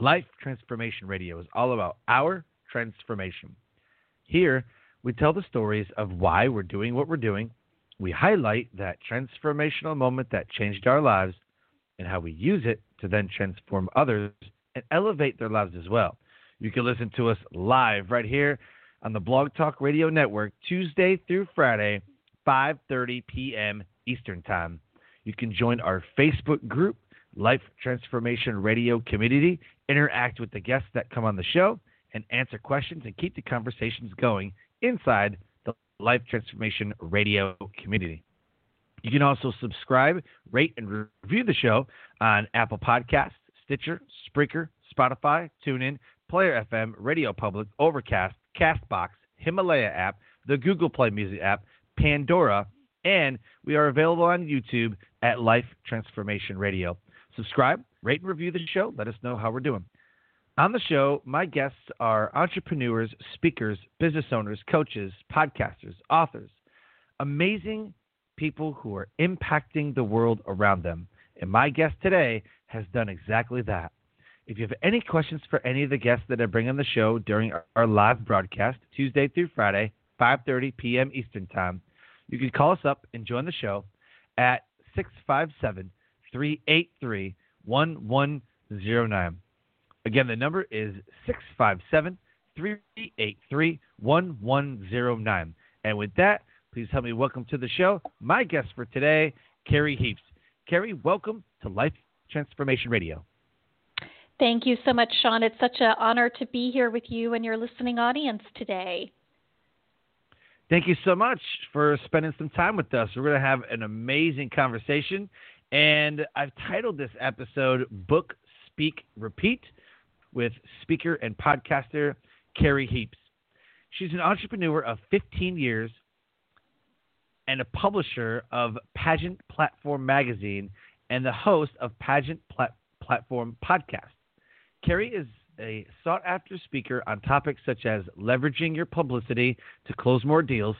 Life Transformation Radio is all about our transformation. Here, we tell the stories of why we're doing what we're doing. We highlight that transformational moment that changed our lives and how we use it to then transform others and elevate their lives as well. You can listen to us live right here on the Blog Talk Radio Network Tuesday through Friday, 5:30 p.m. Eastern Time. You can join our Facebook group Life Transformation Radio community, interact with the guests that come on the show, and answer questions and keep the conversations going inside the Life Transformation Radio community. You can also subscribe, rate, and review the show on Apple Podcasts, Stitcher, Spreaker, Spotify, TuneIn, Player FM, Radio Public, Overcast, Castbox, Himalaya app, the Google Play Music app, Pandora, and we are available on YouTube at Life Transformation Radio. Subscribe, rate, and review the show. Let us know how we're doing. On the show, my guests are entrepreneurs, speakers, business owners, coaches, podcasters, authors, amazing people who are impacting the world around them. And my guest today has done exactly that. If you have any questions for any of the guests that I bring on the show during our live broadcast, Tuesday through Friday, 5:30 p.m. Eastern Time, you can call us up and join the show at 657 383 1109. Again, the number is 657 383 1109. And with that, please help me welcome to the show my guest for today, Carrie Heaps. Carrie, welcome to Life Transformation Radio. Thank you so much, Sean. It's such an honor to be here with you and your listening audience today. Thank you so much for spending some time with us. We're going to have an amazing conversation. And I've titled this episode Book, Speak, Repeat with speaker and podcaster Carrie Heaps. She's an entrepreneur of 15 years and a publisher of Pageant Platform Magazine and the host of Pageant Plat- Platform Podcast. Carrie is a sought after speaker on topics such as leveraging your publicity to close more deals,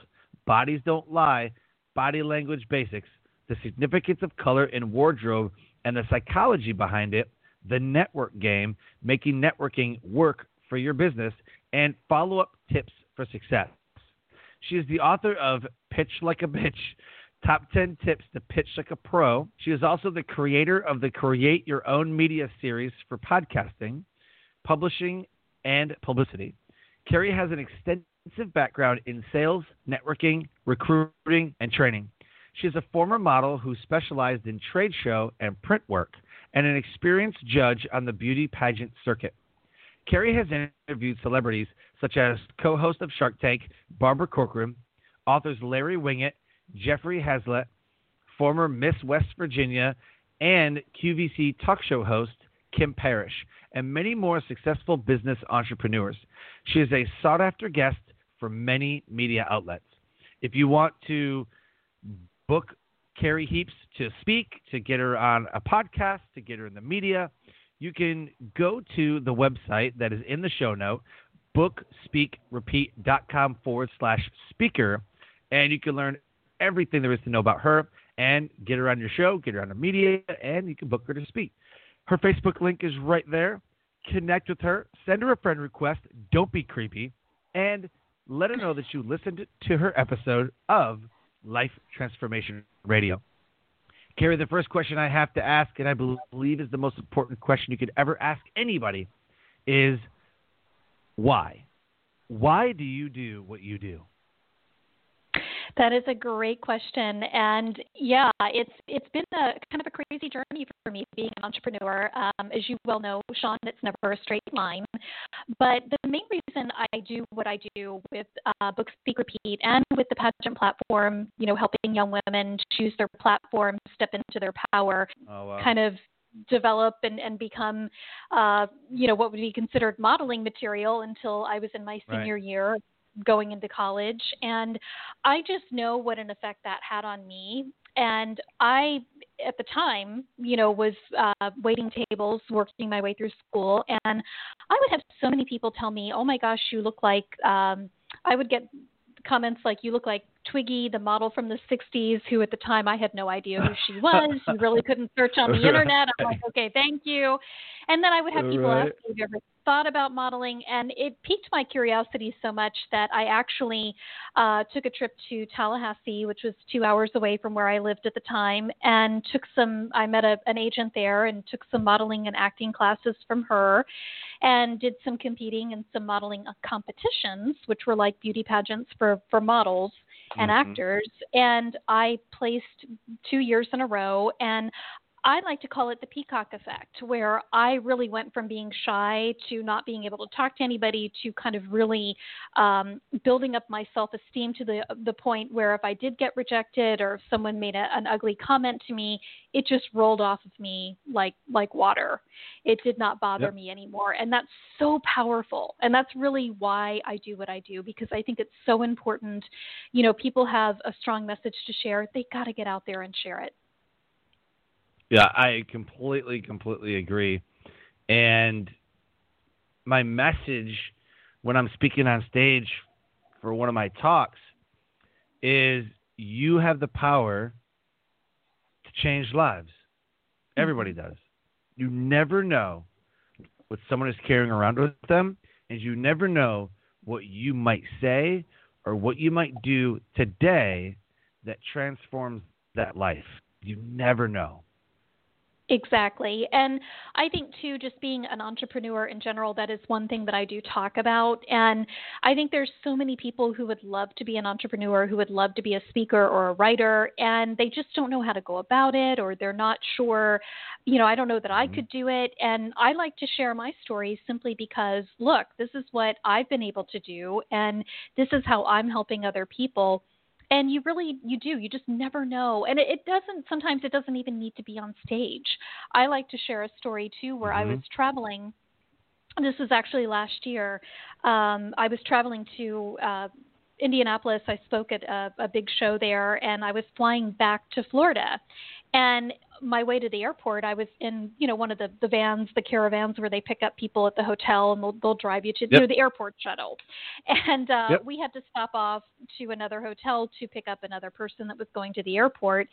bodies don't lie, body language basics, the significance of color in wardrobe and the psychology behind it, the network game, making networking work for your business, and follow up tips for success. She is the author of Pitch Like a Bitch Top 10 Tips to Pitch Like a Pro. She is also the creator of the Create Your Own Media series for podcasting, publishing, and publicity. Carrie has an extensive background in sales, networking, recruiting, and training. She is a former model who specialized in trade show and print work and an experienced judge on the beauty pageant circuit. Carrie has interviewed celebrities such as co host of Shark Tank, Barbara Corcoran, authors Larry Winget, Jeffrey Hayzlett, former Miss West Virginia, and QVC talk show host Kim Parrish, and many more successful business entrepreneurs. She is a sought after guest for many media outlets. If you want to book Carrie Heaps to speak, to get her on a podcast, to get her in the media, you can go to the website that is in the show note, bookspeakrepeat.com forward slash speaker, and you can learn everything there is to know about her and get her on your show, get her on the media, and you can book her to speak. Her Facebook link is right there. Connect with her, send her a friend request, don't be creepy, and let her know that you listened to her episode of Life Transformation Radio. Carrie, the first question I have to ask, and I believe is the most important question you could ever ask anybody, is why? why do you do what you do? That is a great question, and yeah, it's it's been a kind of a crazy journey for me being an entrepreneur. Um, as you well know, Sean, it's never a straight line. But the main reason I do what I do with uh, Book Speak Repeat and with the pageant platform, you know, helping young women choose their platform, step into their power, oh, wow. kind of develop and, and become, uh, you know, what would be considered modeling material until I was in my senior right. year going into college. And I just know what an effect that had on me. And I, at the time, you know, was uh, waiting tables, working my way through school. And I would have so many people tell me, oh my gosh, you look like, um, I would get comments like you look like Twiggy, the model from the 60s, who at the time I had no idea who she was. you really couldn't search on the internet. I'm like, okay, thank you. And then I would have people right. ask me, have you ever thought about modeling? And it piqued my curiosity so much that I actually uh, took a trip to Tallahassee, which was two hours away from where I lived at the time, and took some, I met a, an agent there and took some modeling and acting classes from her and did some competing and some modeling competitions, which were like beauty pageants for, for models and Mhm. actors. And I placed two years in a row. And I like to call it the peacock effect, where I really went from being shy to not being able to talk to anybody to kind of really um, building up my self esteem to the the point where if I did get rejected or if someone made a, an ugly comment to me, it just rolled off of me like like water. It did not bother Yep. me anymore, and that's so powerful. And that's really why I do what I do because I think it's so important. You know, people have a strong message to share. They got to get out there and share it. Yeah, I completely, completely agree. And my message when I'm speaking on stage for one of my talks is you have the power to change lives. Mm-hmm. Everybody does. You never know what someone is carrying around with them, and you never know what you might say or what you might do today that transforms that life. You never know. Exactly. And I think, too, just being an entrepreneur in general, that is one thing that I do talk about. And I think there's so many people who would love to be an entrepreneur, who would love to be a speaker or a writer, and they just don't know how to go about it, or they're not sure, you know, I don't know that I Mhm. could do it. And I like to share my story simply because, look, this is what I've been able to do, and this is how I'm helping other people and you really you do you just never know and it, it doesn't sometimes it doesn't even need to be on stage i like to share a story too where i Mhm. was traveling this was actually last year um, i was traveling to uh, indianapolis i spoke at a, a big show there and i was flying back to florida and my way to the airport, I was in, you know, one of the, the vans, the caravans where they pick up people at the hotel and they'll, they'll drive you to know, the airport shuttle. And uh, Yep. we had to stop off to another hotel to pick up another person that was going to the airport.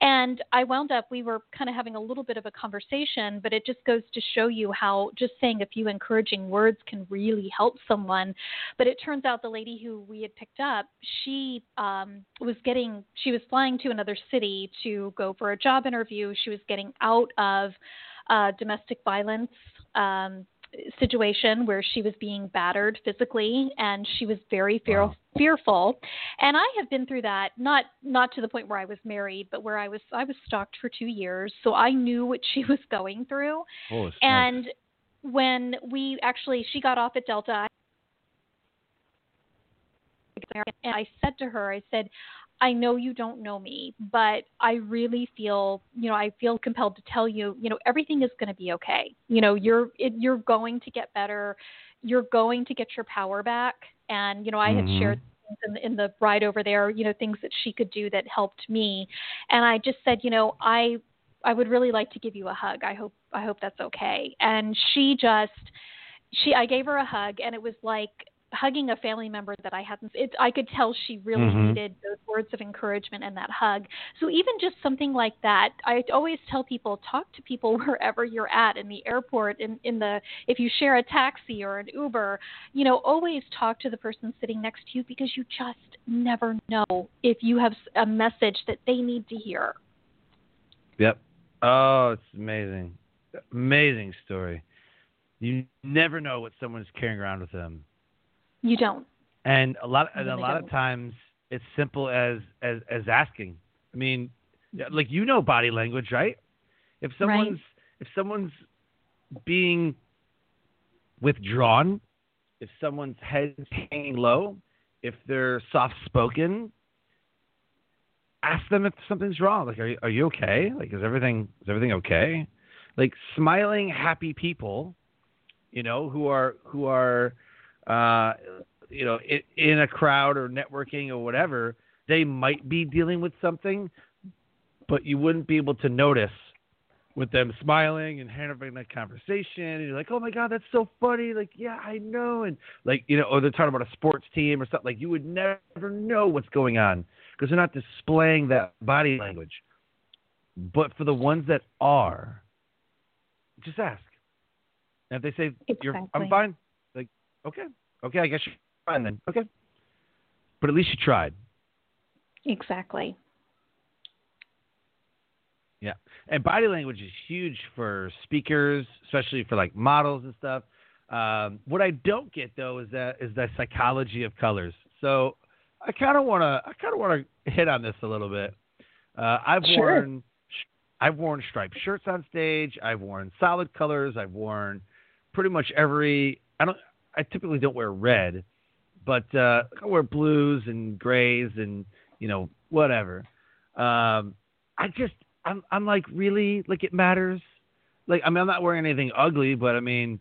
And I wound up, we were kind of having a little bit of a conversation, but it just goes to show you how just saying a few encouraging words can really help someone. But it turns out the lady who we had picked up, she um, was getting, she was flying to another city to go for a job interview. She was getting out of uh, domestic violence. Um, situation where she was being battered physically and she was very fear- Wow. fearful and i have been through that not not to the point where i was married but where i was i was stalked for 2 years so i knew what she was going through and when we actually she got off at delta and i said to her i said I know you don't know me, but I really feel, you know, I feel compelled to tell you, you know, everything is going to be okay. You know, you're it, you're going to get better. You're going to get your power back. And you know, I had Mhm. shared things in, in the ride over there, you know, things that she could do that helped me. And I just said, you know, I I would really like to give you a hug. I hope I hope that's okay. And she just she I gave her a hug and it was like hugging a family member that I hadn't it I could tell she really Mhm. needed those words of encouragement and that hug. So even just something like that, I always tell people talk to people wherever you're at in the airport in in the if you share a taxi or an Uber, you know, always talk to the person sitting next to you because you just never know if you have a message that they need to hear. Yep. Oh, it's amazing. Amazing story. You never know what someone's carrying around with them. You don't. And a lot, and a lot don't. of times, it's simple as as as asking. I mean, like you know body language, right? If someone's if someone's being withdrawn, if someone's head's hanging low, if they're soft spoken, ask them if something's wrong. Like, are you, are you okay? Like, is everything is everything okay? Like, smiling, happy people, you know, who are who are, uh, you know, in, in a crowd or networking or whatever, they might be dealing with something, but you wouldn't be able to notice with them smiling and having that conversation. And you're like oh my god that's so funny. Like yeah i know. And like you know or they're talking about a sports team or something. Like you would never know what's going on because they're not displaying that body language. But for the ones that are just ask. And if they say you're i'm fine okay okay i guess you're fine then okay but at least you tried Exactly. Yeah. And body language is huge for speakers, especially for like models and stuff. Um, what I don't get though is that is the psychology of colors. So I kind of want to I kind of want to hit on this a little bit. Uh, I've Sure. worn I've worn striped shirts on stage. I've worn solid colors. I've worn pretty much every. I don't. I typically don't wear red, but uh, I wear blues and grays and you know whatever. Um, I just I'm I'm like really like it matters. Like I mean I'm not wearing anything ugly, but I mean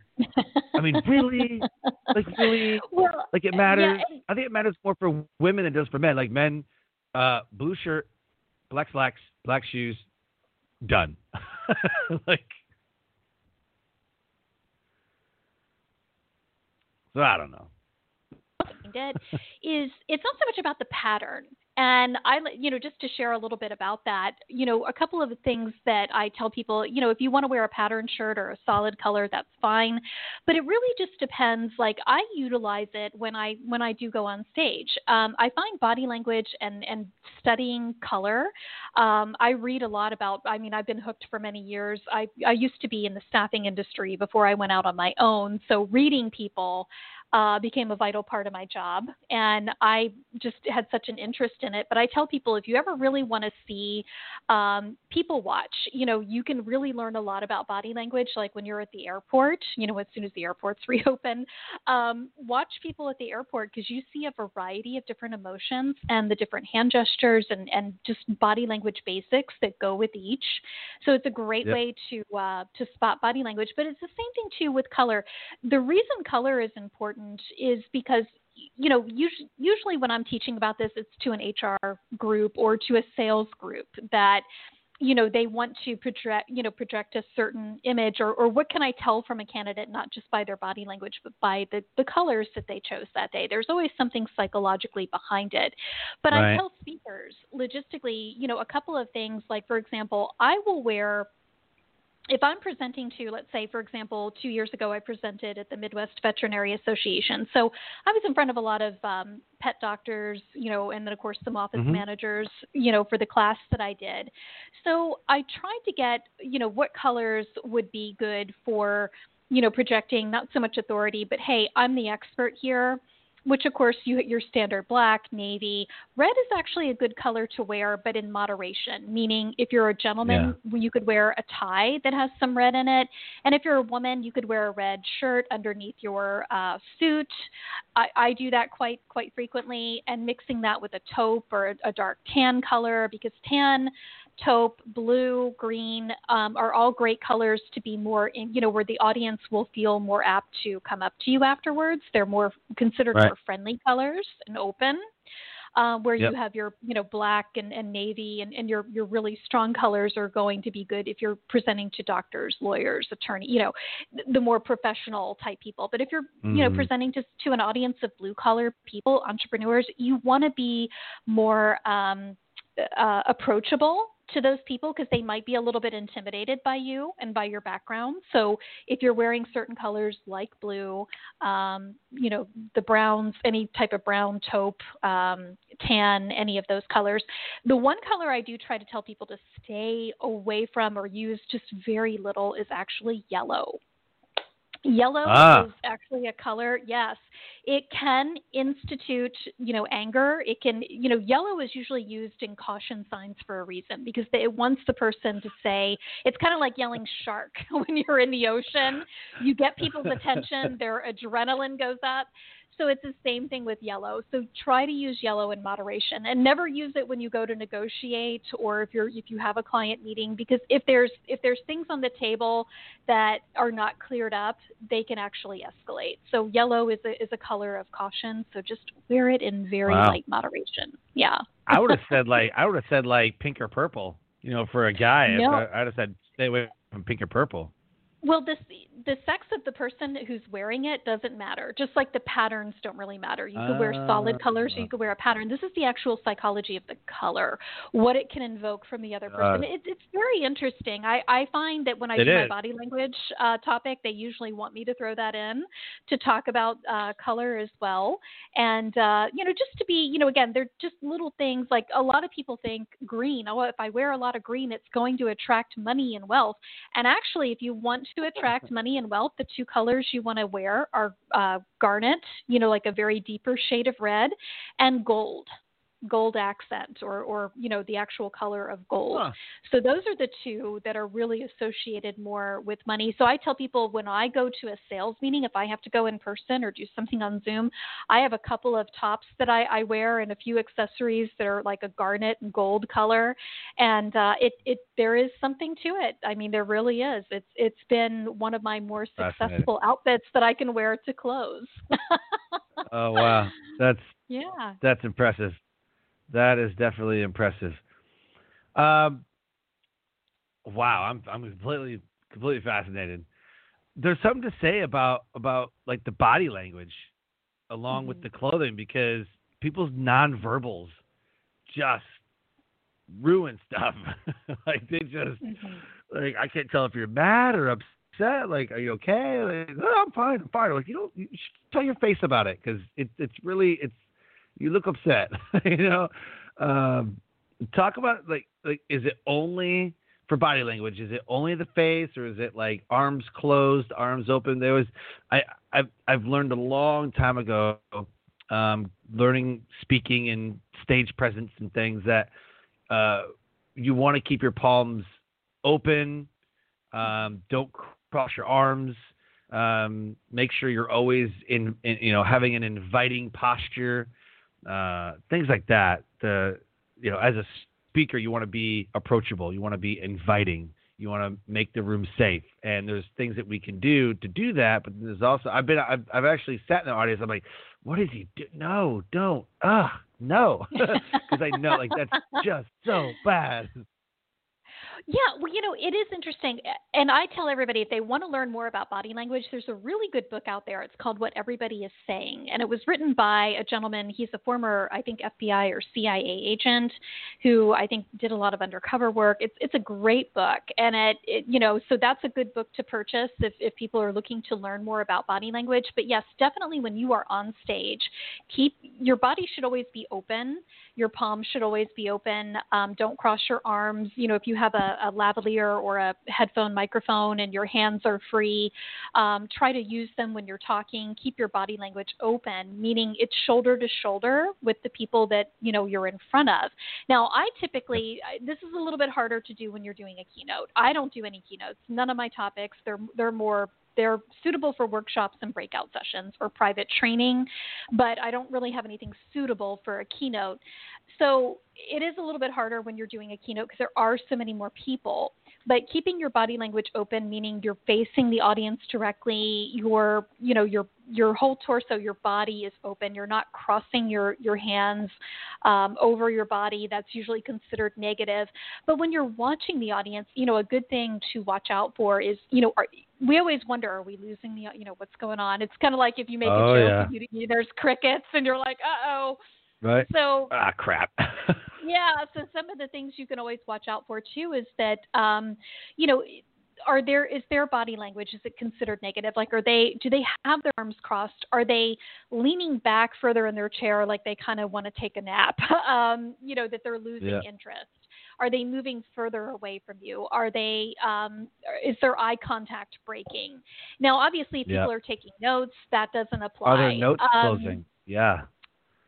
I mean really like really well, like it yeah, matters. I think it matters more for women than it does for men. Like men, uh, blue shirt, black slacks, black shoes, done. like so I don't know. it is it's not so much about the pattern and i you know just to share a little bit about that you know a couple of the things that i tell people you know if you want to wear a pattern shirt or a solid color that's fine. But it really just depends like i utilize it when i when i do go on stage. Um, i find body language and and studying color um, i read a lot about i mean i've been hooked for many years. I i used to be in the staffing industry before i went out on my own. So reading people uh, became a vital part of my job. And I just had such an interest in it. But I tell people if you ever really want to see um, people watch, you know, you can really learn a lot about body language, like when you're at the airport, you know, as soon as the airports reopen. Um, watch people at the airport because you see a variety of different emotions and the different hand gestures and, and just body language basics that go with each. So it's a great Yep. way to uh, to spot body language. But it's the same thing too with color the reason color is important is because you know usually, usually when i'm teaching about this it's to an hr group or to a sales group that you know they want to project you know project a certain image or, or what can i tell from a candidate not just by their body language but by the, the colors that they chose that day there's always something psychologically behind it but Right. i tell speakers logistically you know a couple of things like for example i will wear if I'm presenting to, let's say, for example, two years ago, I presented at the Midwest Veterinary Association. So I was in front of a lot of um, pet doctors, you know, and then, of course, some office Mhm. managers, you know, for the class that I did. So I tried to get, you know, what colors would be good for, you know, projecting not so much authority, but hey, I'm the expert here which of course you your standard black, navy. Red is actually a good color to wear, but in moderation. Meaning, if you're a gentleman, you could wear a tie that has some red in it, and if you're a woman, you could wear a red shirt underneath your uh, suit. I, I do that quite quite frequently, and mixing that with a taupe or a, a dark tan color because tan taupe, blue, green um, are all great colors to be more in, you know, where the audience will feel more apt to come up to you afterwards. They're more considered Right. more friendly colors and open. Uh, where Yep. you have your, you know, black and, and navy and, and your, your really strong colors are going to be good if you're presenting to doctors, lawyers, attorney, you know, th- the more professional type people. But if you're, you know, Mhm. presenting to, to an audience of blue collar people, entrepreneurs, you want to be more um, uh, approachable to those people because they might be a little bit intimidated by you and by your background. So if you're wearing certain colors like blue, um, you know, the browns, any type of brown, taupe, um, tan, any of those colors. The one color I do try to tell people to stay away from or use just very little is actually yellow. Yellow ah. is actually a color. Yes, it can institute, you know, anger. It can, you know, yellow is usually used in caution signs for a reason because it wants the person to say. It's kind of like yelling shark when you're in the ocean. You get people's attention, their adrenaline goes up. So it's the same thing with yellow. So try to use yellow in moderation and never use it when you go to negotiate or if you're if you have a client meeting because if there's if there's things on the table that are not cleared up, they can actually escalate. So yellow is a is a color of caution, so just wear it in very wow. light moderation. Yeah. I would have said like I would have said like pink or purple, you know, for a guy. No. I, I'd have said stay away from pink or purple. Well, this the sex of the person who's wearing it doesn't matter. Just like the patterns don't really matter. You could wear solid colors, or you Ah. could wear a pattern. This is the actual psychology of the color, what it can invoke from the other person. Uh, it, it's very interesting. I, I find that when I do my body language uh, topic, they usually want me to throw that in to talk about uh, color as well. And uh, you know, just to be, you know, again, they're just little things. Like a lot of people think green. Oh, if I wear a lot of green, it's going to attract money and wealth. And actually, if you want to attract money and wealth, the two colors you want to wear are uh, garnet, you know, like a very deeper shade of red, and gold gold accent or or you know the actual color of gold. Huh. so those are the two that are really associated more with money. So i tell people when i go to a sales meeting if i have to go in person or do something on zoom i have a couple of tops that i, I wear and a few accessories that are like a garnet and gold color. And uh, it it there is something to it. I mean there really is. It's it's been one of my more successful outfits that i can wear to close Oh wow, that's yeah. that's impressive. That is definitely impressive. Um, wow, I'm I'm completely completely fascinated. There's something to say about about like the body language along with Mhm. the clothing because people's nonverbals just ruin stuff. like they just Mhm. like I can't tell if you're mad or upset. Like, are you okay? Like, oh, I'm fine. I'm fine. Like, you don't you tell your face about it because it's it's really it's you look upset. you know. Um, talk about like like is it only for body language? Is it only the face or is it like arms closed, arms open? There was I I've I've learned a long time ago. Um, learning speaking and stage presence and things that uh, you want to keep your palms open. Um, don't cross your arms. Um, make sure you're always in, in, you know, having an inviting posture. Uh, things like that. The, you know, as a speaker, you want to be approachable. You want to be inviting. You want to make the room safe. And there's things that we can do to do that. But there's also, I've been, I've, I've actually sat in the audience. I'm like, what is he do? No, don't. Ah, no. Because I know, like, that's just so bad. Yeah, well, you know, it is interesting. And I tell everybody if they want to learn more about body language, there's a really good book out there. It's called What Everybody is Saying. And it was written by a gentleman, he's a former, I think, FBI or CIA agent who I think did a lot of undercover work. It's it's a great book. And it, it you know, so that's a good book to purchase if, if people are looking to learn more about body language. But yes, definitely when you are on stage, keep your body should always be open. Your palms should always be open. Um, don't cross your arms. You know, if you have a, a lavalier or a headphone microphone and your hands are free, um, try to use them when you're talking. Keep your body language open, meaning it's shoulder to shoulder with the people that you know you're in front of. Now, I typically this is a little bit harder to do when you're doing a keynote. I don't do any keynotes. None of my topics. They're they're more they're suitable for workshops and breakout sessions or private training, but I don't really have anything suitable for a keynote. So it is a little bit harder when you're doing a keynote because there are so many more people. But keeping your body language open, meaning you're facing the audience directly, your you know your your whole torso, your body is open. You're not crossing your your hands um, over your body. That's usually considered negative. But when you're watching the audience, you know a good thing to watch out for is you know are, we always wonder are we losing the you know what's going on? It's kind of like if you make Oh, a joke, yeah. you, there's crickets, and you're like, uh oh. Right? So Ah, crap. yeah, so some of the things you can always watch out for too is that um, you know, are there is their body language is it considered negative? Like are they do they have their arms crossed? Are they leaning back further in their chair like they kind of want to take a nap? um, you know, that they're losing Yeah. interest. Are they moving further away from you? Are they um, is their eye contact breaking? Now, obviously, if people are taking notes, that doesn't apply. Are there notes Um, closing? Yeah.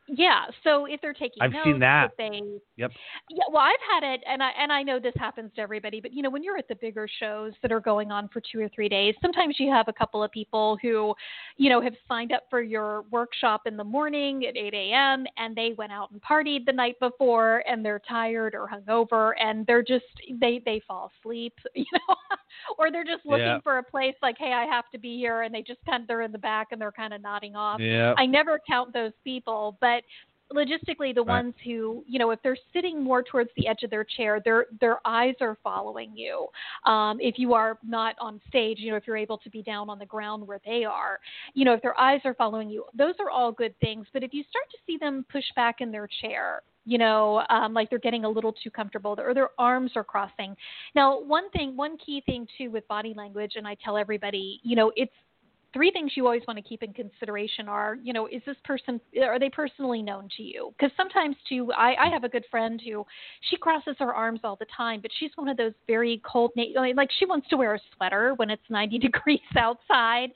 Yeah. So if they're taking I've notes, seen that. they Yep. yeah, well, I've had it, and I and I know this happens to everybody, but you know, when you're at the bigger shows that are going on for two or three days, sometimes you have a couple of people who, you know, have signed up for your workshop in the morning at 8 a.m. and they went out and partied the night before, and they're tired or hungover, and they're just they they fall asleep, you know, or they're just looking Yeah. for a place like, hey, I have to be here, and they just kind of they're in the back and they're kind of nodding off. Yeah. I never count those people, but logistically the Right. ones who you know if they're sitting more towards the edge of their chair their their eyes are following you um, if you are not on stage you know if you're able to be down on the ground where they are you know if their eyes are following you those are all good things but if you start to see them push back in their chair you know um, like they're getting a little too comfortable or their arms are crossing now one thing one key thing too with body language and i tell everybody you know it's three things you always want to keep in consideration are, you know, is this person, are they personally known to you? Because sometimes, too, I, I have a good friend who she crosses her arms all the time, but she's one of those very cold, like she wants to wear a sweater when it's 90 degrees outside.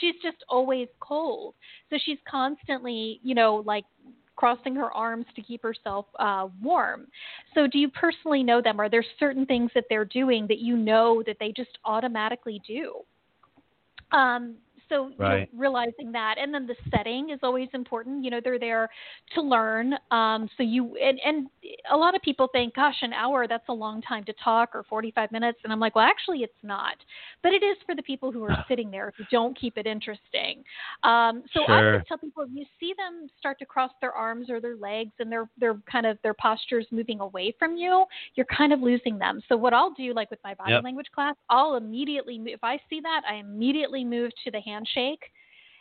She's just always cold. So she's constantly, you know, like crossing her arms to keep herself uh, warm. So, do you personally know them? Are there certain things that they're doing that you know that they just automatically do? Um, so you know, realizing that, and then the setting is always important. You know, they're there to learn. Um, so you and and a lot of people think, gosh, an hour that's a long time to talk, or 45 minutes, and I'm like, well, actually, it's not. But it is for the people who are sitting there if you don't keep it interesting. Um, so I Sure. always tell people, if you see them start to cross their arms or their legs, and they're they're kind of their postures moving away from you, you're kind of losing them. So what I'll do, like with my body Yep. language class, I'll immediately if I see that, I immediately move to the handshake,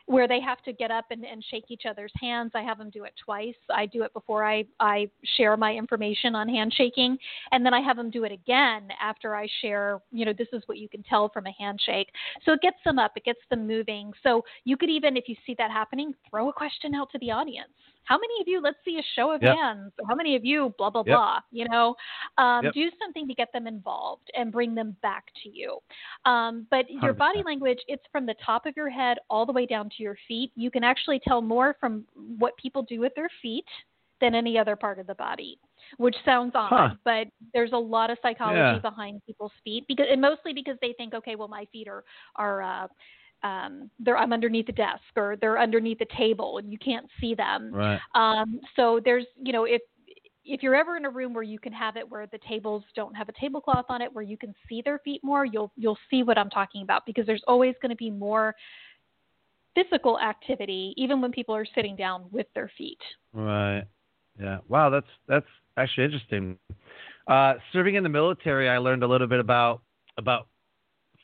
where they have to get up and, and shake each other's hands. I have them do it twice. I do it before I I share my information on handshaking, and then I have them do it again after I share. You know, this is what you can tell from a handshake. So it gets them up, it gets them moving. So you could even, if you see that happening, throw a question out to the audience. How many of you? Let's see a show of Yep. hands. How many of you? Blah blah Yep. blah. You know, um, Yep. do something to get them involved and bring them back to you. Um, but your 100%. body language, it's from the top of your head all the way down to your feet. You can actually tell more from what people do with their feet than any other part of the body, which sounds odd, Huh. but there's a lot of psychology Yeah. behind people's feet because, and mostly because they think, okay, well, my feet are are uh, um, they're I'm underneath the desk or they're underneath the table and you can't see them. Right. Um, so there's, you know, if if you're ever in a room where you can have it where the tables don't have a tablecloth on it, where you can see their feet more, you'll you'll see what I'm talking about because there's always going to be more physical activity even when people are sitting down with their feet. Right. Yeah. Wow. That's that's actually interesting. Uh, serving in the military, I learned a little bit about about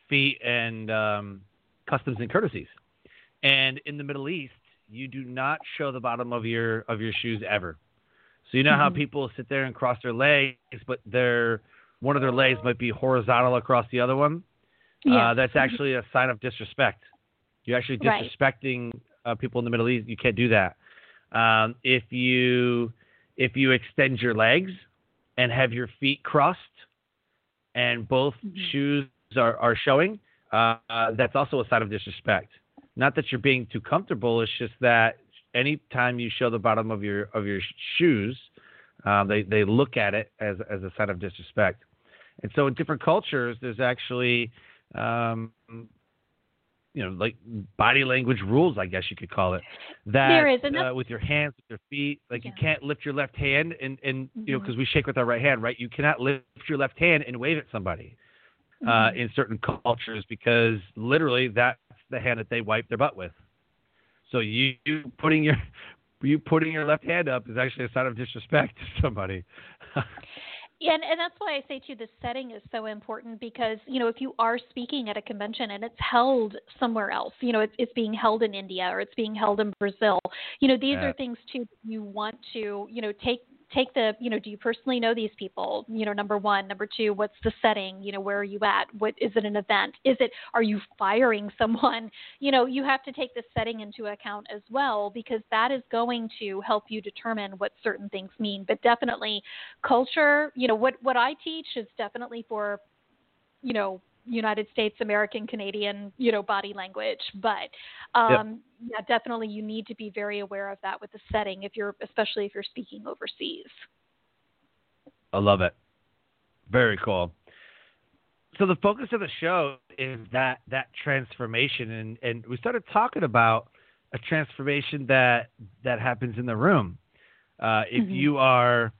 feet and um, customs and courtesies. And in the Middle East, you do not show the bottom of your of your shoes ever. So you know how Mhm. people sit there and cross their legs, but their one of their legs might be horizontal across the other one. Yeah. Uh, that's actually a sign of disrespect. You're actually Right. disrespecting uh, people in the Middle East. You can't do that. Um, if you if you extend your legs and have your feet crossed and both Mhm. shoes are, are showing, uh, uh, that's also a sign of disrespect. Not that you're being too comfortable. It's just that anytime you show the bottom of your of your shoes, um, they they look at it as as a sign of disrespect. And so in different cultures, there's actually um, you know, like body language rules, I guess you could call it. That There is, that's- uh, with your hands, with your feet, like you can't lift your left hand and and you know because we shake with our right hand, right? You cannot lift your left hand and wave at somebody uh, in certain cultures because literally that's the hand that they wipe their butt with. So you, you putting your you putting your left hand up is actually a sign of disrespect to somebody. Yeah, and, and that's why I say too, the setting is so important because you know if you are speaking at a convention and it's held somewhere else, you know it's, it's being held in India or it's being held in Brazil, you know these Yeah. are things too you want to you know take take the you know do you personally know these people? You know number one. Number two what's the setting? You know where are you at? What is it an event? Is it are you firing someone? You know you have to take the setting into account as well because that is going to help you determine what certain things mean. But definitely culture you know what what i teach is definitely for you know United States, American, Canadian, you know, body language. But um, yep. yeah, definitely you need to be very aware of that with the setting if you're, especially if you're speaking overseas. I love it. Very cool. So the focus of the show is that that transformation, and and we started talking about a transformation that that happens in the room. Uh, if mm-hmm. you are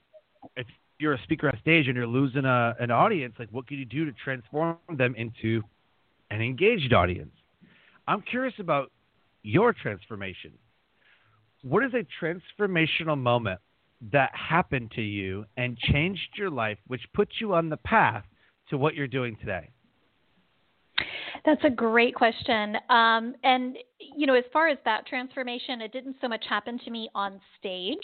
if you're a speaker on stage and you're losing a, an audience, like what can you do to transform them into an engaged audience? I'm curious about your transformation. What is a transformational moment that happened to you and changed your life, which put you on the path to what you're doing today? That's a great question. Um, and, you know, as far as that transformation, it didn't so much happen to me on stage.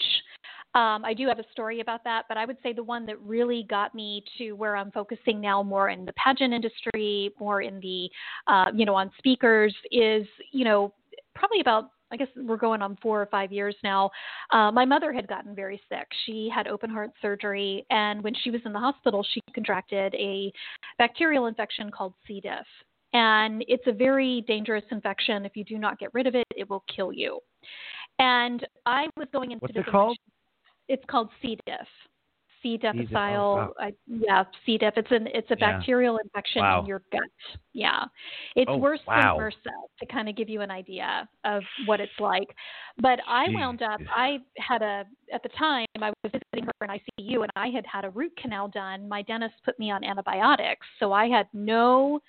Um, I do have a story about that, but I would say the one that really got me to where I'm focusing now more in the pageant industry, more in the, uh, you know, on speakers is, you know, probably about I guess we're going on four or five years now. Uh, my mother had gotten very sick. She had open heart surgery, and when she was in the hospital, she contracted a bacterial infection called C. diff. And it's a very dangerous infection. If you do not get rid of it, it will kill you. And I was going into What's it called? It's called C. diff. C. difficile, oh, wow. I, yeah, C. diff. It's an it's a yeah. bacterial infection wow. in your gut. Yeah, it's oh, worse wow. than MRSA to kind of give you an idea of what it's like. But I wound up. I had a at the time I was visiting her in ICU, and I had had a root canal done. My dentist put me on antibiotics, so I had no,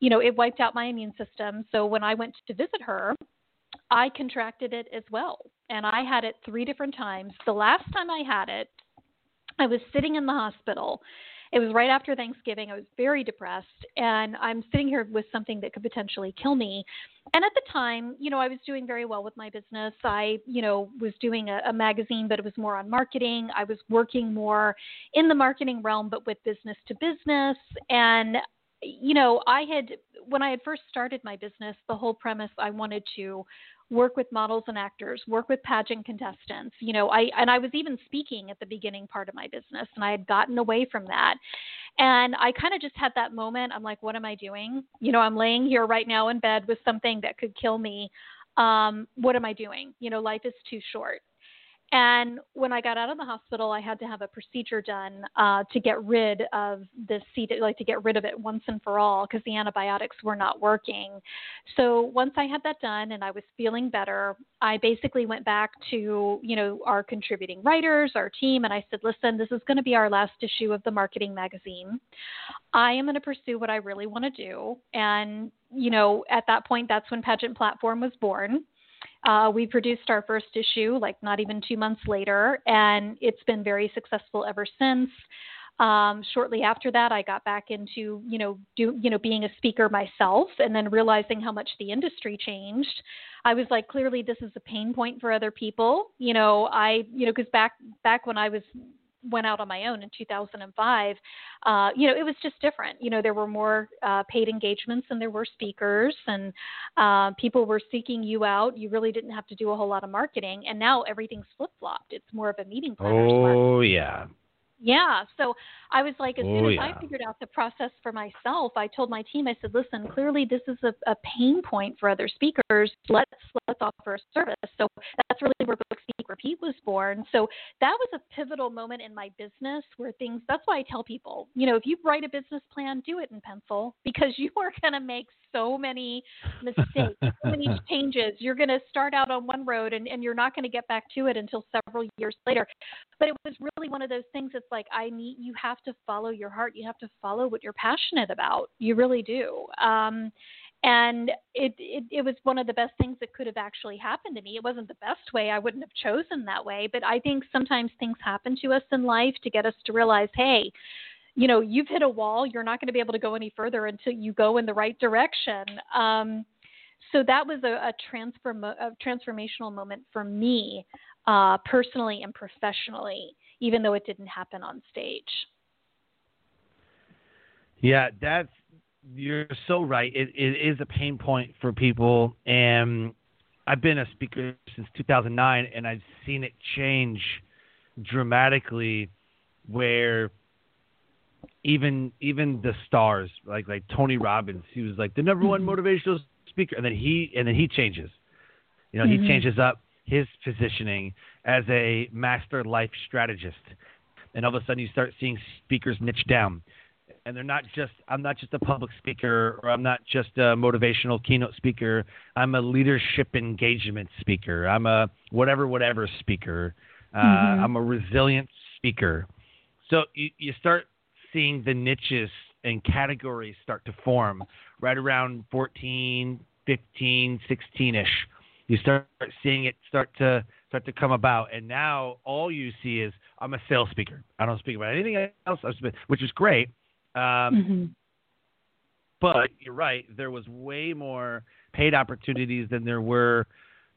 you know, it wiped out my immune system. So when I went to visit her, I contracted it as well. And I had it three different times. The last time I had it, I was sitting in the hospital. It was right after Thanksgiving. I was very depressed, and I'm sitting here with something that could potentially kill me. And at the time, you know, I was doing very well with my business. I, you know, was doing a, a magazine, but it was more on marketing. I was working more in the marketing realm, but with business to business. And you know, I had when I had first started my business, the whole premise I wanted to work with models and actors, work with pageant contestants. You know, I and I was even speaking at the beginning part of my business and I had gotten away from that. And I kind of just had that moment. I'm like, what am I doing? You know, I'm laying here right now in bed with something that could kill me. Um, what am I doing? You know, life is too short. And when I got out of the hospital, I had to have a procedure done uh, to get rid of the C, like to get rid of it once and for all, because the antibiotics were not working. So once I had that done and I was feeling better, I basically went back to you know our contributing writers, our team, and I said, listen, this is going to be our last issue of the marketing magazine. I am going to pursue what I really want to do, and you know at that point, that's when Pageant Platform was born uh, we produced our first issue like not even two months later, and it's been very successful ever since. Um, shortly after that, I got back into you know do you know being a speaker myself, and then realizing how much the industry changed. I was like, clearly this is a pain point for other people. You know, I you know because back back when I was went out on my own in 2005, uh, you know, it was just different. You know, there were more uh, paid engagements and there were speakers and uh, people were seeking you out. You really didn't have to do a whole lot of marketing. And now everything's flip flopped. It's more of a meeting planner. Oh, yeah. Yeah. So I was like, as oh, soon as yeah. I figured out the process for myself, I told my team, I said, listen, clearly this is a, a pain point for other speakers. Let's let's offer a service. So that's really where Book Speak Repeat was born. So that was a pivotal moment in my business where things. That's why I tell people, you know, if you write a business plan, do it in pencil because you are going to make so many mistakes, so many changes. You're going to start out on one road and, and you're not going to get back to it until several years later. But it was really one of those things. It's like I need you have to follow your heart. You have to follow what you're passionate about. You really do. Um, and it, it it was one of the best things that could have actually happened to me. It wasn't the best way. I wouldn't have chosen that way, but I think sometimes things happen to us in life to get us to realize, hey, you know, you've hit a wall. You're not going to be able to go any further until you go in the right direction. Um, so that was a, a, transform, a transformational moment for me, uh, personally and professionally, even though it didn't happen on stage. Yeah, that's you're so right. It, it is a pain point for people, and I've been a speaker since 2009, and I've seen it change dramatically, where even even the stars like like Tony Robbins, he was like the number one mm-hmm. motivational speaker, and then he and then he changes. You know, mm-hmm. he changes up his positioning as a master life strategist, and all of a sudden you start seeing speakers niche down and they're not just I'm not just a public speaker or I'm not just a motivational keynote speaker. I'm a leadership engagement speaker. I'm a whatever whatever speaker. Uh, mm-hmm. I'm a resilient speaker. So you, you start seeing the niches and categories start to form right around 14, 15, 16ish. You start seeing it start to start to come about, and now all you see is I'm a sales speaker. I don't speak about anything else, which is great um, mm-hmm. But you're right. There was way more paid opportunities than there were,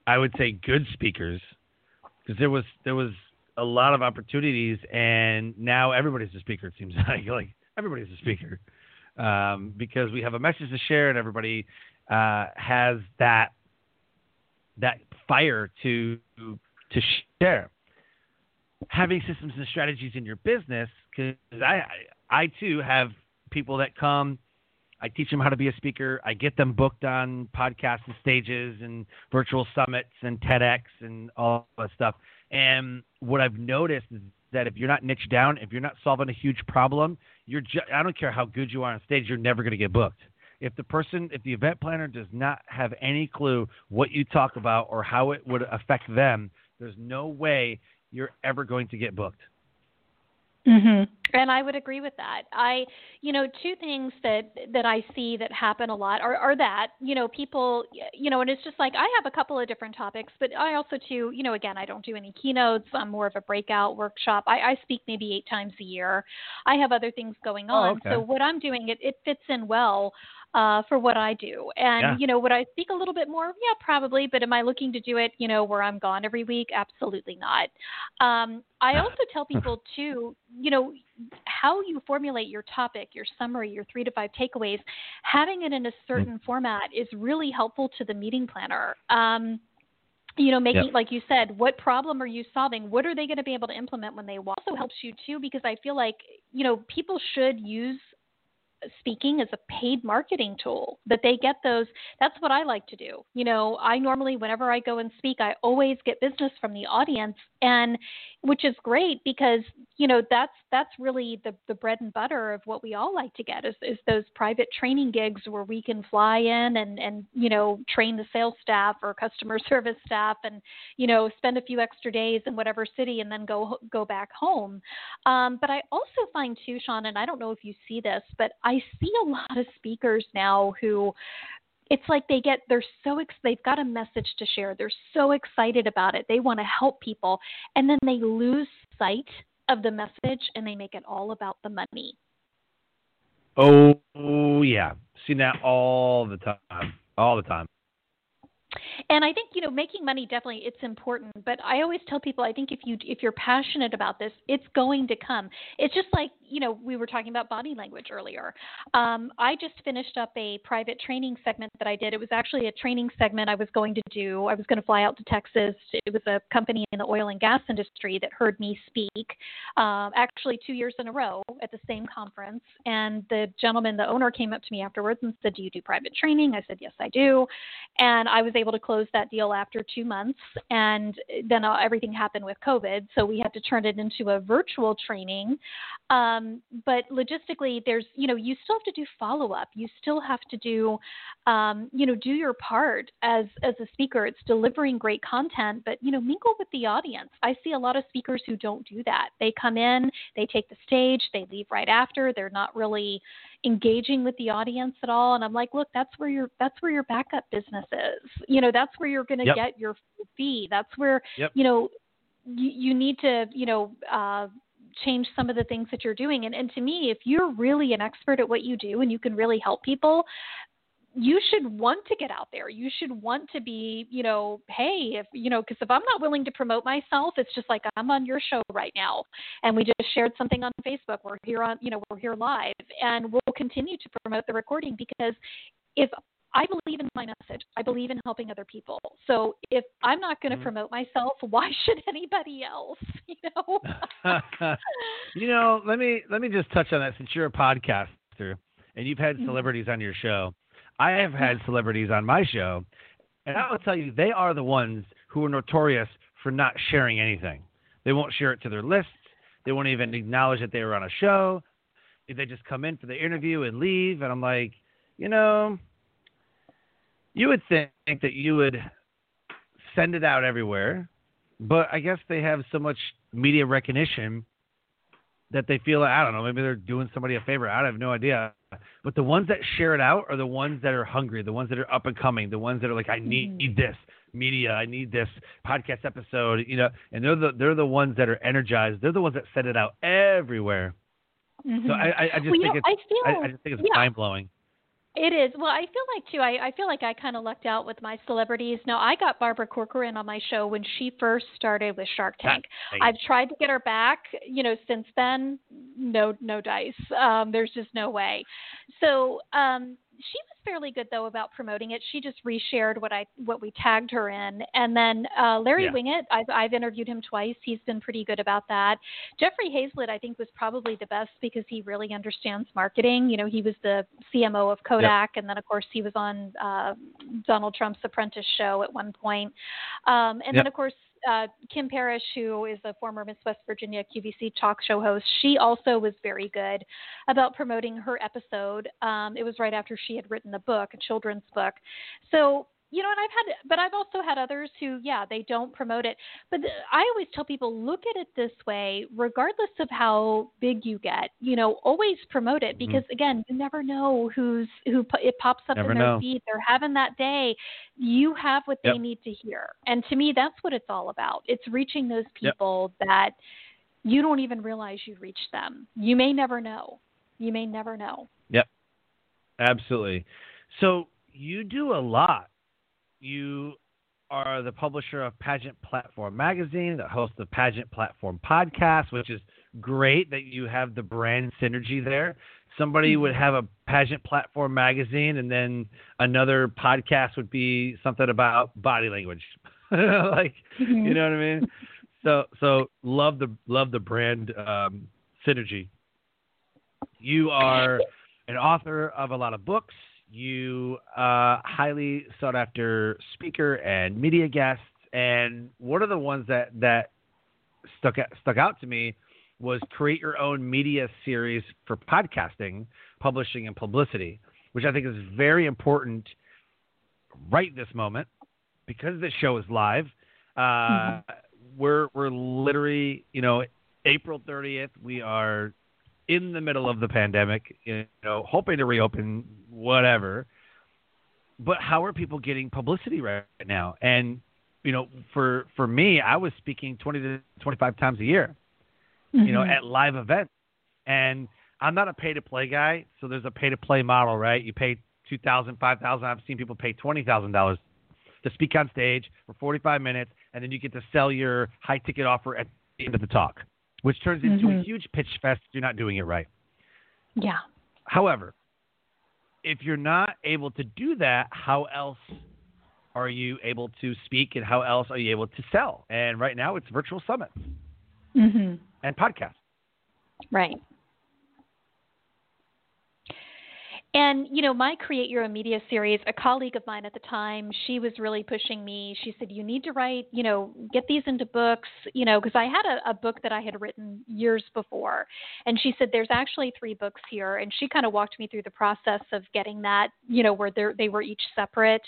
I would say, good speakers, because there was there was a lot of opportunities, and now everybody's a speaker. It seems like like everybody's a speaker um, because we have a message to share, and everybody uh, has that that fire to to share. Having systems and strategies in your business, because I I too have people that come. I teach them how to be a speaker. I get them booked on podcasts and stages and virtual summits and TEDx and all that stuff. And what I've noticed is that if you're not niche down, if you're not solving a huge problem, you're ju- I don't care how good you are on stage, you're never going to get booked. If the person, if the event planner does not have any clue what you talk about or how it would affect them, there's no way you're ever going to get booked. Mm-hmm. And I would agree with that. I, you know, two things that that I see that happen a lot are, are that, you know, people, you know, and it's just like I have a couple of different topics, but I also too, you know, again, I don't do any keynotes. I'm more of a breakout workshop. I, I speak maybe eight times a year. I have other things going oh, on, oh, okay. so what I'm doing it it fits in well uh, for what I do. And, yeah. you know, would I speak a little bit more? Yeah, probably. But am I looking to do it, you know, where I'm gone every week? Absolutely not. Um, I also tell people, too, you know, how you formulate your topic, your summary, your three to five takeaways, having it in a mm-hmm. certain mm-hmm. format is really helpful to the meeting planner. Um, you know making yep. like you said what problem are you solving what are they going to be able to implement when they walk? also helps you too because i feel like you know people should use speaking as a paid marketing tool that they get those that's what i like to do. You know i normally whenever i go and speak i always get business from the audience and which is great because you know that's that's really the the bread and butter of what we all like to get is, is those private training gigs where we can fly in and and you know train the sales staff or customer service staff and you know spend a few extra days in whatever city and then go go back home. Um, but i also find too sean and i don't know if you see this but i see a lot of speakers now who it's like they get they're so ex- they've got a message to share. They're so excited about it. They want to help people. And then they lose sight of the message and they make it all about the money. Oh yeah. Seen that all the time. All the time and I think you know making money definitely it's important, but I always tell people I think if you if you're passionate about this, it's going to come. It's just like you know we were talking about body language earlier. Um, I just finished up a private training segment that I did. It was actually a training segment I was going to do. I was going to fly out to Texas. It was a company in the oil and gas industry that heard me speak, uh, actually two years in a row at the same conference. And the gentleman, the owner, came up to me afterwards and said, "Do you do private training?" I said, "Yes, I do," and I was able to close that deal after two months, and then uh, everything happened with COVID, so we had to turn it into a virtual training. Um, but logistically, there's you know you still have to do follow up. You still have to do um, you know do your part as as a speaker. It's delivering great content, but you know mingle with the audience. I see a lot of speakers who don't do that. They come in, they take the stage, they leave right after. They're not really engaging with the audience at all and i'm like look that's where your that's where your backup business is you know that's where you're going to yep. get your fee that's where yep. you know you, you need to you know uh change some of the things that you're doing and, and to me if you're really an expert at what you do and you can really help people you should want to get out there. You should want to be, you know, hey, if you know, because if I'm not willing to promote myself, it's just like I'm on your show right now, and we just shared something on Facebook. We're here on, you know, we're here live, and we'll continue to promote the recording because if I believe in my message. I believe in helping other people. So if I'm not going to mm-hmm. promote myself, why should anybody else? You know. you know, let me let me just touch on that since you're a podcaster and you've had mm-hmm. celebrities mm-hmm. on your show. I have had celebrities on my show, and I will tell you, they are the ones who are notorious for not sharing anything. They won't share it to their lists. They won't even acknowledge that they were on a show. They just come in for the interview and leave. And I'm like, you know, you would think that you would send it out everywhere, but I guess they have so much media recognition that they feel I don't know maybe they're doing somebody a favor. I have no idea. But the ones that share it out are the ones that are hungry, the ones that are up and coming, the ones that are like I need, mm-hmm. this media, I need this podcast episode, you know, and they're the they're the ones that are energized. They're the ones that send it out everywhere. Mm-hmm. So I, I, I just well, think know, it's I, feel, I, I just think it's yeah. mind blowing. It is. Well, I feel like too. I, I feel like I kind of lucked out with my celebrities. Now, I got Barbara Corcoran on my show when she first started with Shark Tank. I've tried to get her back. You know, since then, no, no dice. Um, there's just no way. So, um, she was fairly good though about promoting it. She just reshared what I what we tagged her in, and then uh, Larry yeah. Winget. I've I've interviewed him twice. He's been pretty good about that. Jeffrey Hayzlett, I think, was probably the best because he really understands marketing. You know, he was the CMO of Kodak, yep. and then of course he was on uh, Donald Trump's Apprentice show at one point. Um, and yep. then of course uh, Kim Parrish, who is a former Miss West Virginia QVC talk show host, she also was very good about promoting her episode. Um, it was right after she had written a book, a children's book. So you know, and I've had, but I've also had others who, yeah, they don't promote it. But I always tell people, look at it this way: regardless of how big you get, you know, always promote it mm-hmm. because mm-hmm. again, you never know who's who. It pops up never in know. their feed. They're having that day. You have what yep. they need to hear, and to me, that's what it's all about. It's reaching those people yep. that you don't even realize you reached them. You may never know. You may never know. Yep, absolutely. So you do a lot you are the publisher of Pageant Platform Magazine, the host of Pageant Platform Podcast, which is great that you have the brand synergy there. Somebody would mm-hmm. have a Pageant Platform Magazine, and then another podcast would be something about body language, like mm-hmm. you know what I mean. So, so love the love the brand um, synergy. You are an author of a lot of books you uh, highly sought after speaker and media guests, and one of the ones that that stuck out, stuck out to me was create your own media series for podcasting, publishing, and publicity, which I think is very important right this moment because this show is live. Uh, mm-hmm. We're we're literally you know April 30th. We are in the middle of the pandemic, you know, hoping to reopen whatever. But how are people getting publicity right now? And you know, for for me, I was speaking 20 to 25 times a year, mm-hmm. you know, mm-hmm. at live events. And I'm not a pay to play guy, so there's a pay to play model, right? You pay two thousand, five thousand. I've seen people pay twenty thousand dollars to speak on stage for 45 minutes, and then you get to sell your high ticket offer at the end of the talk which turns into mm-hmm. a huge pitch fest if you're not doing it right. Yeah. However, if you're not able to do that, how else are you able to speak and how else are you able to sell? And right now it's virtual summits mm-hmm. and podcasts. Right. And, you know, my Create Your Own Media series, a colleague of mine at the time, she was really pushing me. She said, you need to write, you know, get these into books, you know, because I had a, a book that I had written years before. And she said, there's actually three books here. And she kind of walked me through the process of getting that, you know, where they were each separate.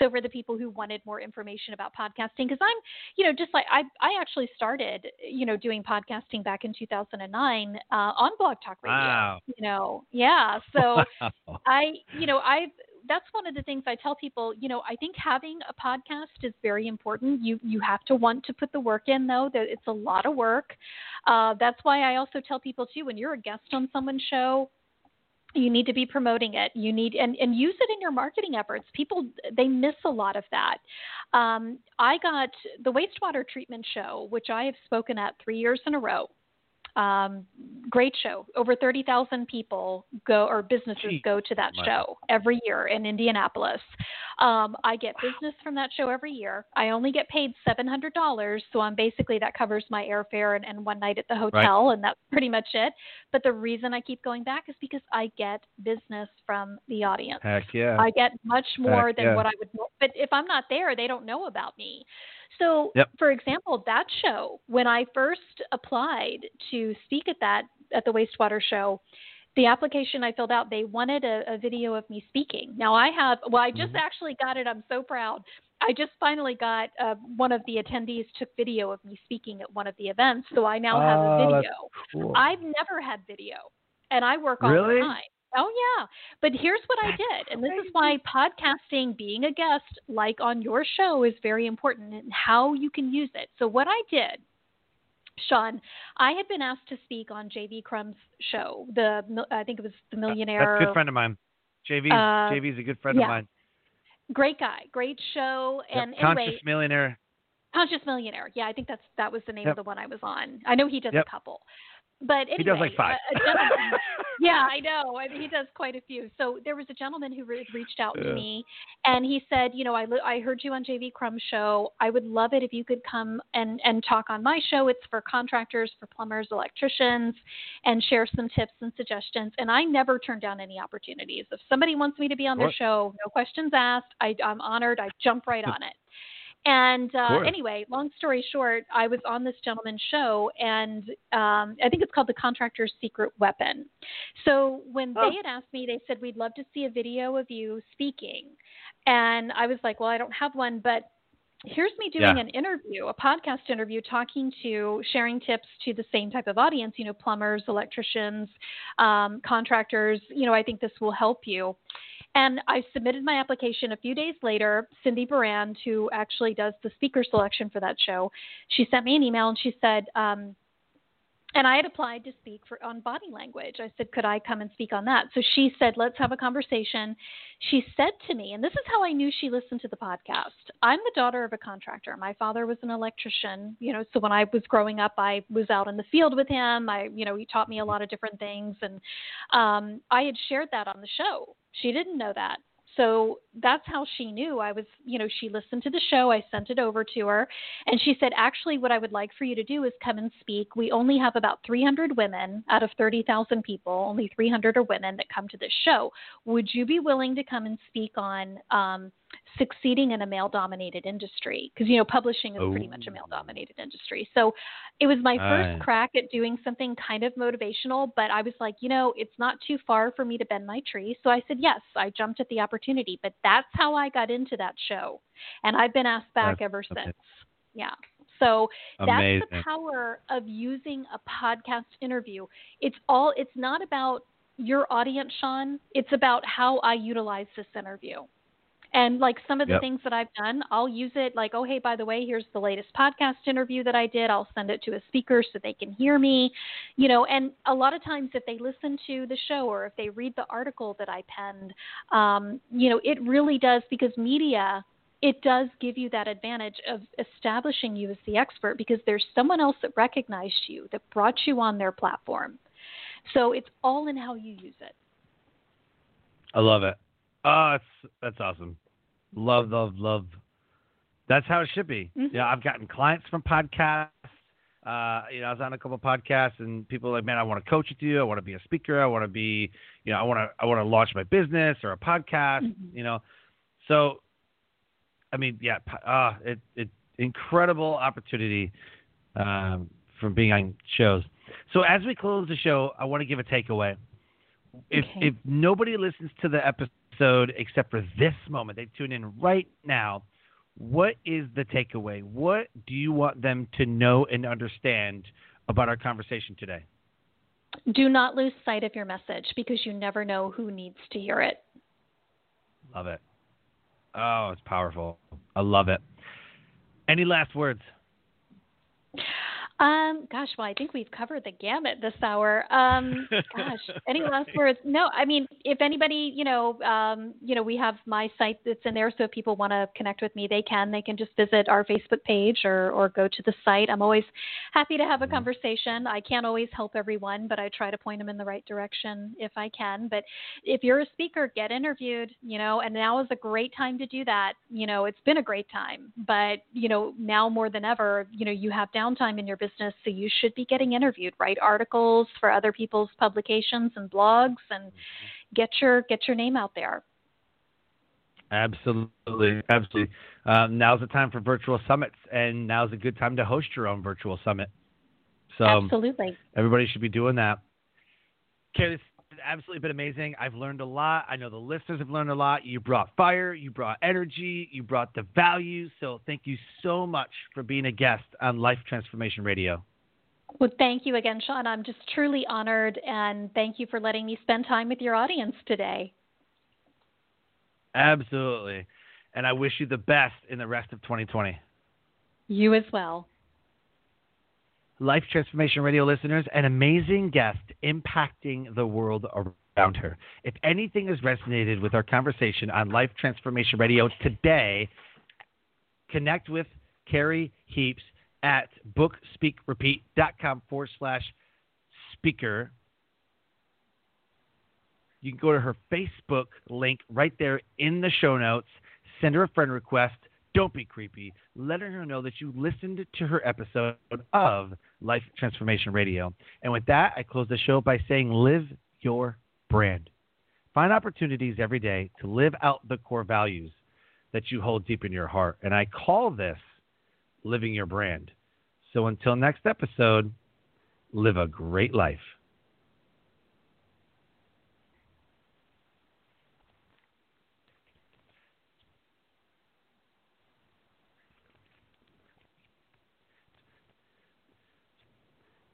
So for the people who wanted more information about podcasting, because I'm, you know, just like I, I actually started, you know, doing podcasting back in 2009 uh, on Blog Talk Radio. Wow. You know, yeah. So. I, you know, I that's one of the things I tell people. You know, I think having a podcast is very important. You you have to want to put the work in, though. That it's a lot of work. Uh, that's why I also tell people too, when you're a guest on someone's show, you need to be promoting it you need and, and use it in your marketing efforts people they miss a lot of that um, i got the wastewater treatment show which i have spoken at three years in a row um, great show. Over 30,000 people go or businesses go to that My. show every year in Indianapolis. Um, I get wow. business from that show every year. I only get paid $700, so I'm basically that covers my airfare and, and one night at the hotel, right. and that's pretty much it. But the reason I keep going back is because I get business from the audience. Heck yeah. I get much more Heck than yeah. what I would. But if I'm not there, they don't know about me. So, yep. for example, that show, when I first applied to speak at that at the wastewater show, the application I filled out, they wanted a, a video of me speaking. Now I have, well, I just mm-hmm. actually got it. I'm so proud. I just finally got uh, one of the attendees took video of me speaking at one of the events, so I now have oh, a video. Cool. I've never had video, and I work all really? the time. Oh yeah. But here's what I did. And this is why podcasting, being a guest like on your show is very important and how you can use it. So what I did Sean, I had been asked to speak on JV Crump's show. The I think it was the Millionaire. That's a good friend of mine. JV uh, JV's a good friend yeah. of mine. Great guy, great show, and yep. anyway, Conscious Millionaire. Conscious Millionaire. Yeah, I think that's that was the name yep. of the one I was on. I know he does yep. a couple. But anyway, he does like five. A, a yeah, I know. I mean, he does quite a few. So there was a gentleman who re- reached out yeah. to me, and he said, you know, I I heard you on JV Crump's show. I would love it if you could come and and talk on my show. It's for contractors, for plumbers, electricians, and share some tips and suggestions. And I never turn down any opportunities. If somebody wants me to be on their show, no questions asked. I, I'm honored. I jump right on it. And uh, anyway, long story short, I was on this gentleman's show, and um, I think it's called The Contractor's Secret Weapon. So when oh. they had asked me, they said, We'd love to see a video of you speaking. And I was like, Well, I don't have one, but here's me doing yeah. an interview, a podcast interview, talking to, sharing tips to the same type of audience, you know, plumbers, electricians, um, contractors. You know, I think this will help you. And I submitted my application a few days later. Cindy Barand, who actually does the speaker selection for that show, she sent me an email and she said, um, and I had applied to speak for on body language. I said, could I come and speak on that? So she said, let's have a conversation. She said to me, and this is how I knew she listened to the podcast. I'm the daughter of a contractor. My father was an electrician, you know, so when I was growing up, I was out in the field with him. I, you know, he taught me a lot of different things, and um, I had shared that on the show. She didn't know that so that's how she knew I was, you know, she listened to the show. I sent it over to her. And she said, actually, what I would like for you to do is come and speak. We only have about 300 women out of 30,000 people. Only 300 are women that come to this show. Would you be willing to come and speak on um, succeeding in a male dominated industry because you know publishing is oh. pretty much a oh. male dominated industry. So it was my first crack at doing something kind of motivational but i was like you know it's not too far for me to bend my tree. So i said yes i jumped at the opportunity. But that's how i got into that show and i've been asked back that's ever okay. since. Yeah. So Amazing. that's the power of using a podcast interview. It's all it's not about your audience sean. It's about how i utilize this interview and like some of the yep. things that I've done, I'll use it like, oh, hey, by the way, here's the latest podcast interview that I did. I'll send it to a speaker so they can hear me, you know. And a lot of times, if they listen to the show or if they read the article that I penned, um, you know, it really does because media it does give you that advantage of establishing you as the expert because there's someone else that recognized you that brought you on their platform. So it's all in how you use it. I love it. Oh, that's that's awesome. Love, love, love. That's how it should be. Mm-hmm. Yeah, I've gotten clients from podcasts. Uh, you know, I was on a couple of podcasts, and people are like, "Man, I want to coach with you. I want to be a speaker. I want to be, you know, I want to, I want to launch my business or a podcast. Mm-hmm. You know, so, I mean, yeah, uh, it, it, incredible opportunity um, from being on shows. So as we close the show, I want to give a takeaway. If okay. if nobody listens to the episode episode except for this moment. They tune in right now. What is the takeaway? What do you want them to know and understand about our conversation today? Do not lose sight of your message because you never know who needs to hear it. Love it. Oh, it's powerful. I love it. Any last words? Um, gosh, well, I think we've covered the gamut this hour. Um, gosh, any last words? No, I mean, if anybody, you know, um, you know, we have my site that's in there, so if people want to connect with me, they can. They can just visit our Facebook page or or go to the site. I'm always happy to have a mm-hmm. conversation. I can't always help everyone, but I try to point them in the right direction if I can. But if you're a speaker, get interviewed, you know, and now is a great time to do that. You know, it's been a great time, but you know, now more than ever, you know, you have downtime in your business, so you should be getting interviewed. Write articles for other people's publications and blogs, and mm-hmm. get your get your name out there. Absolutely, absolutely. Um, now's the time for virtual summits, and now's a good time to host your own virtual summit. So absolutely, everybody should be doing that. Absolutely been amazing. I've learned a lot. I know the listeners have learned a lot. You brought fire, you brought energy, you brought the value. So thank you so much for being a guest on Life Transformation Radio. Well, thank you again, Sean. I'm just truly honored, and thank you for letting me spend time with your audience today. Absolutely. And I wish you the best in the rest of 2020. You as well. Life Transformation Radio listeners, an amazing guest impacting the world around her. If anything has resonated with our conversation on Life Transformation Radio today, connect with Carrie Heaps at bookspeakrepeat.com forward slash speaker. You can go to her Facebook link right there in the show notes, send her a friend request don't be creepy. Let her know that you listened to her episode of Life Transformation Radio. And with that, I close the show by saying live your brand. Find opportunities every day to live out the core values that you hold deep in your heart. And I call this living your brand. So until next episode, live a great life.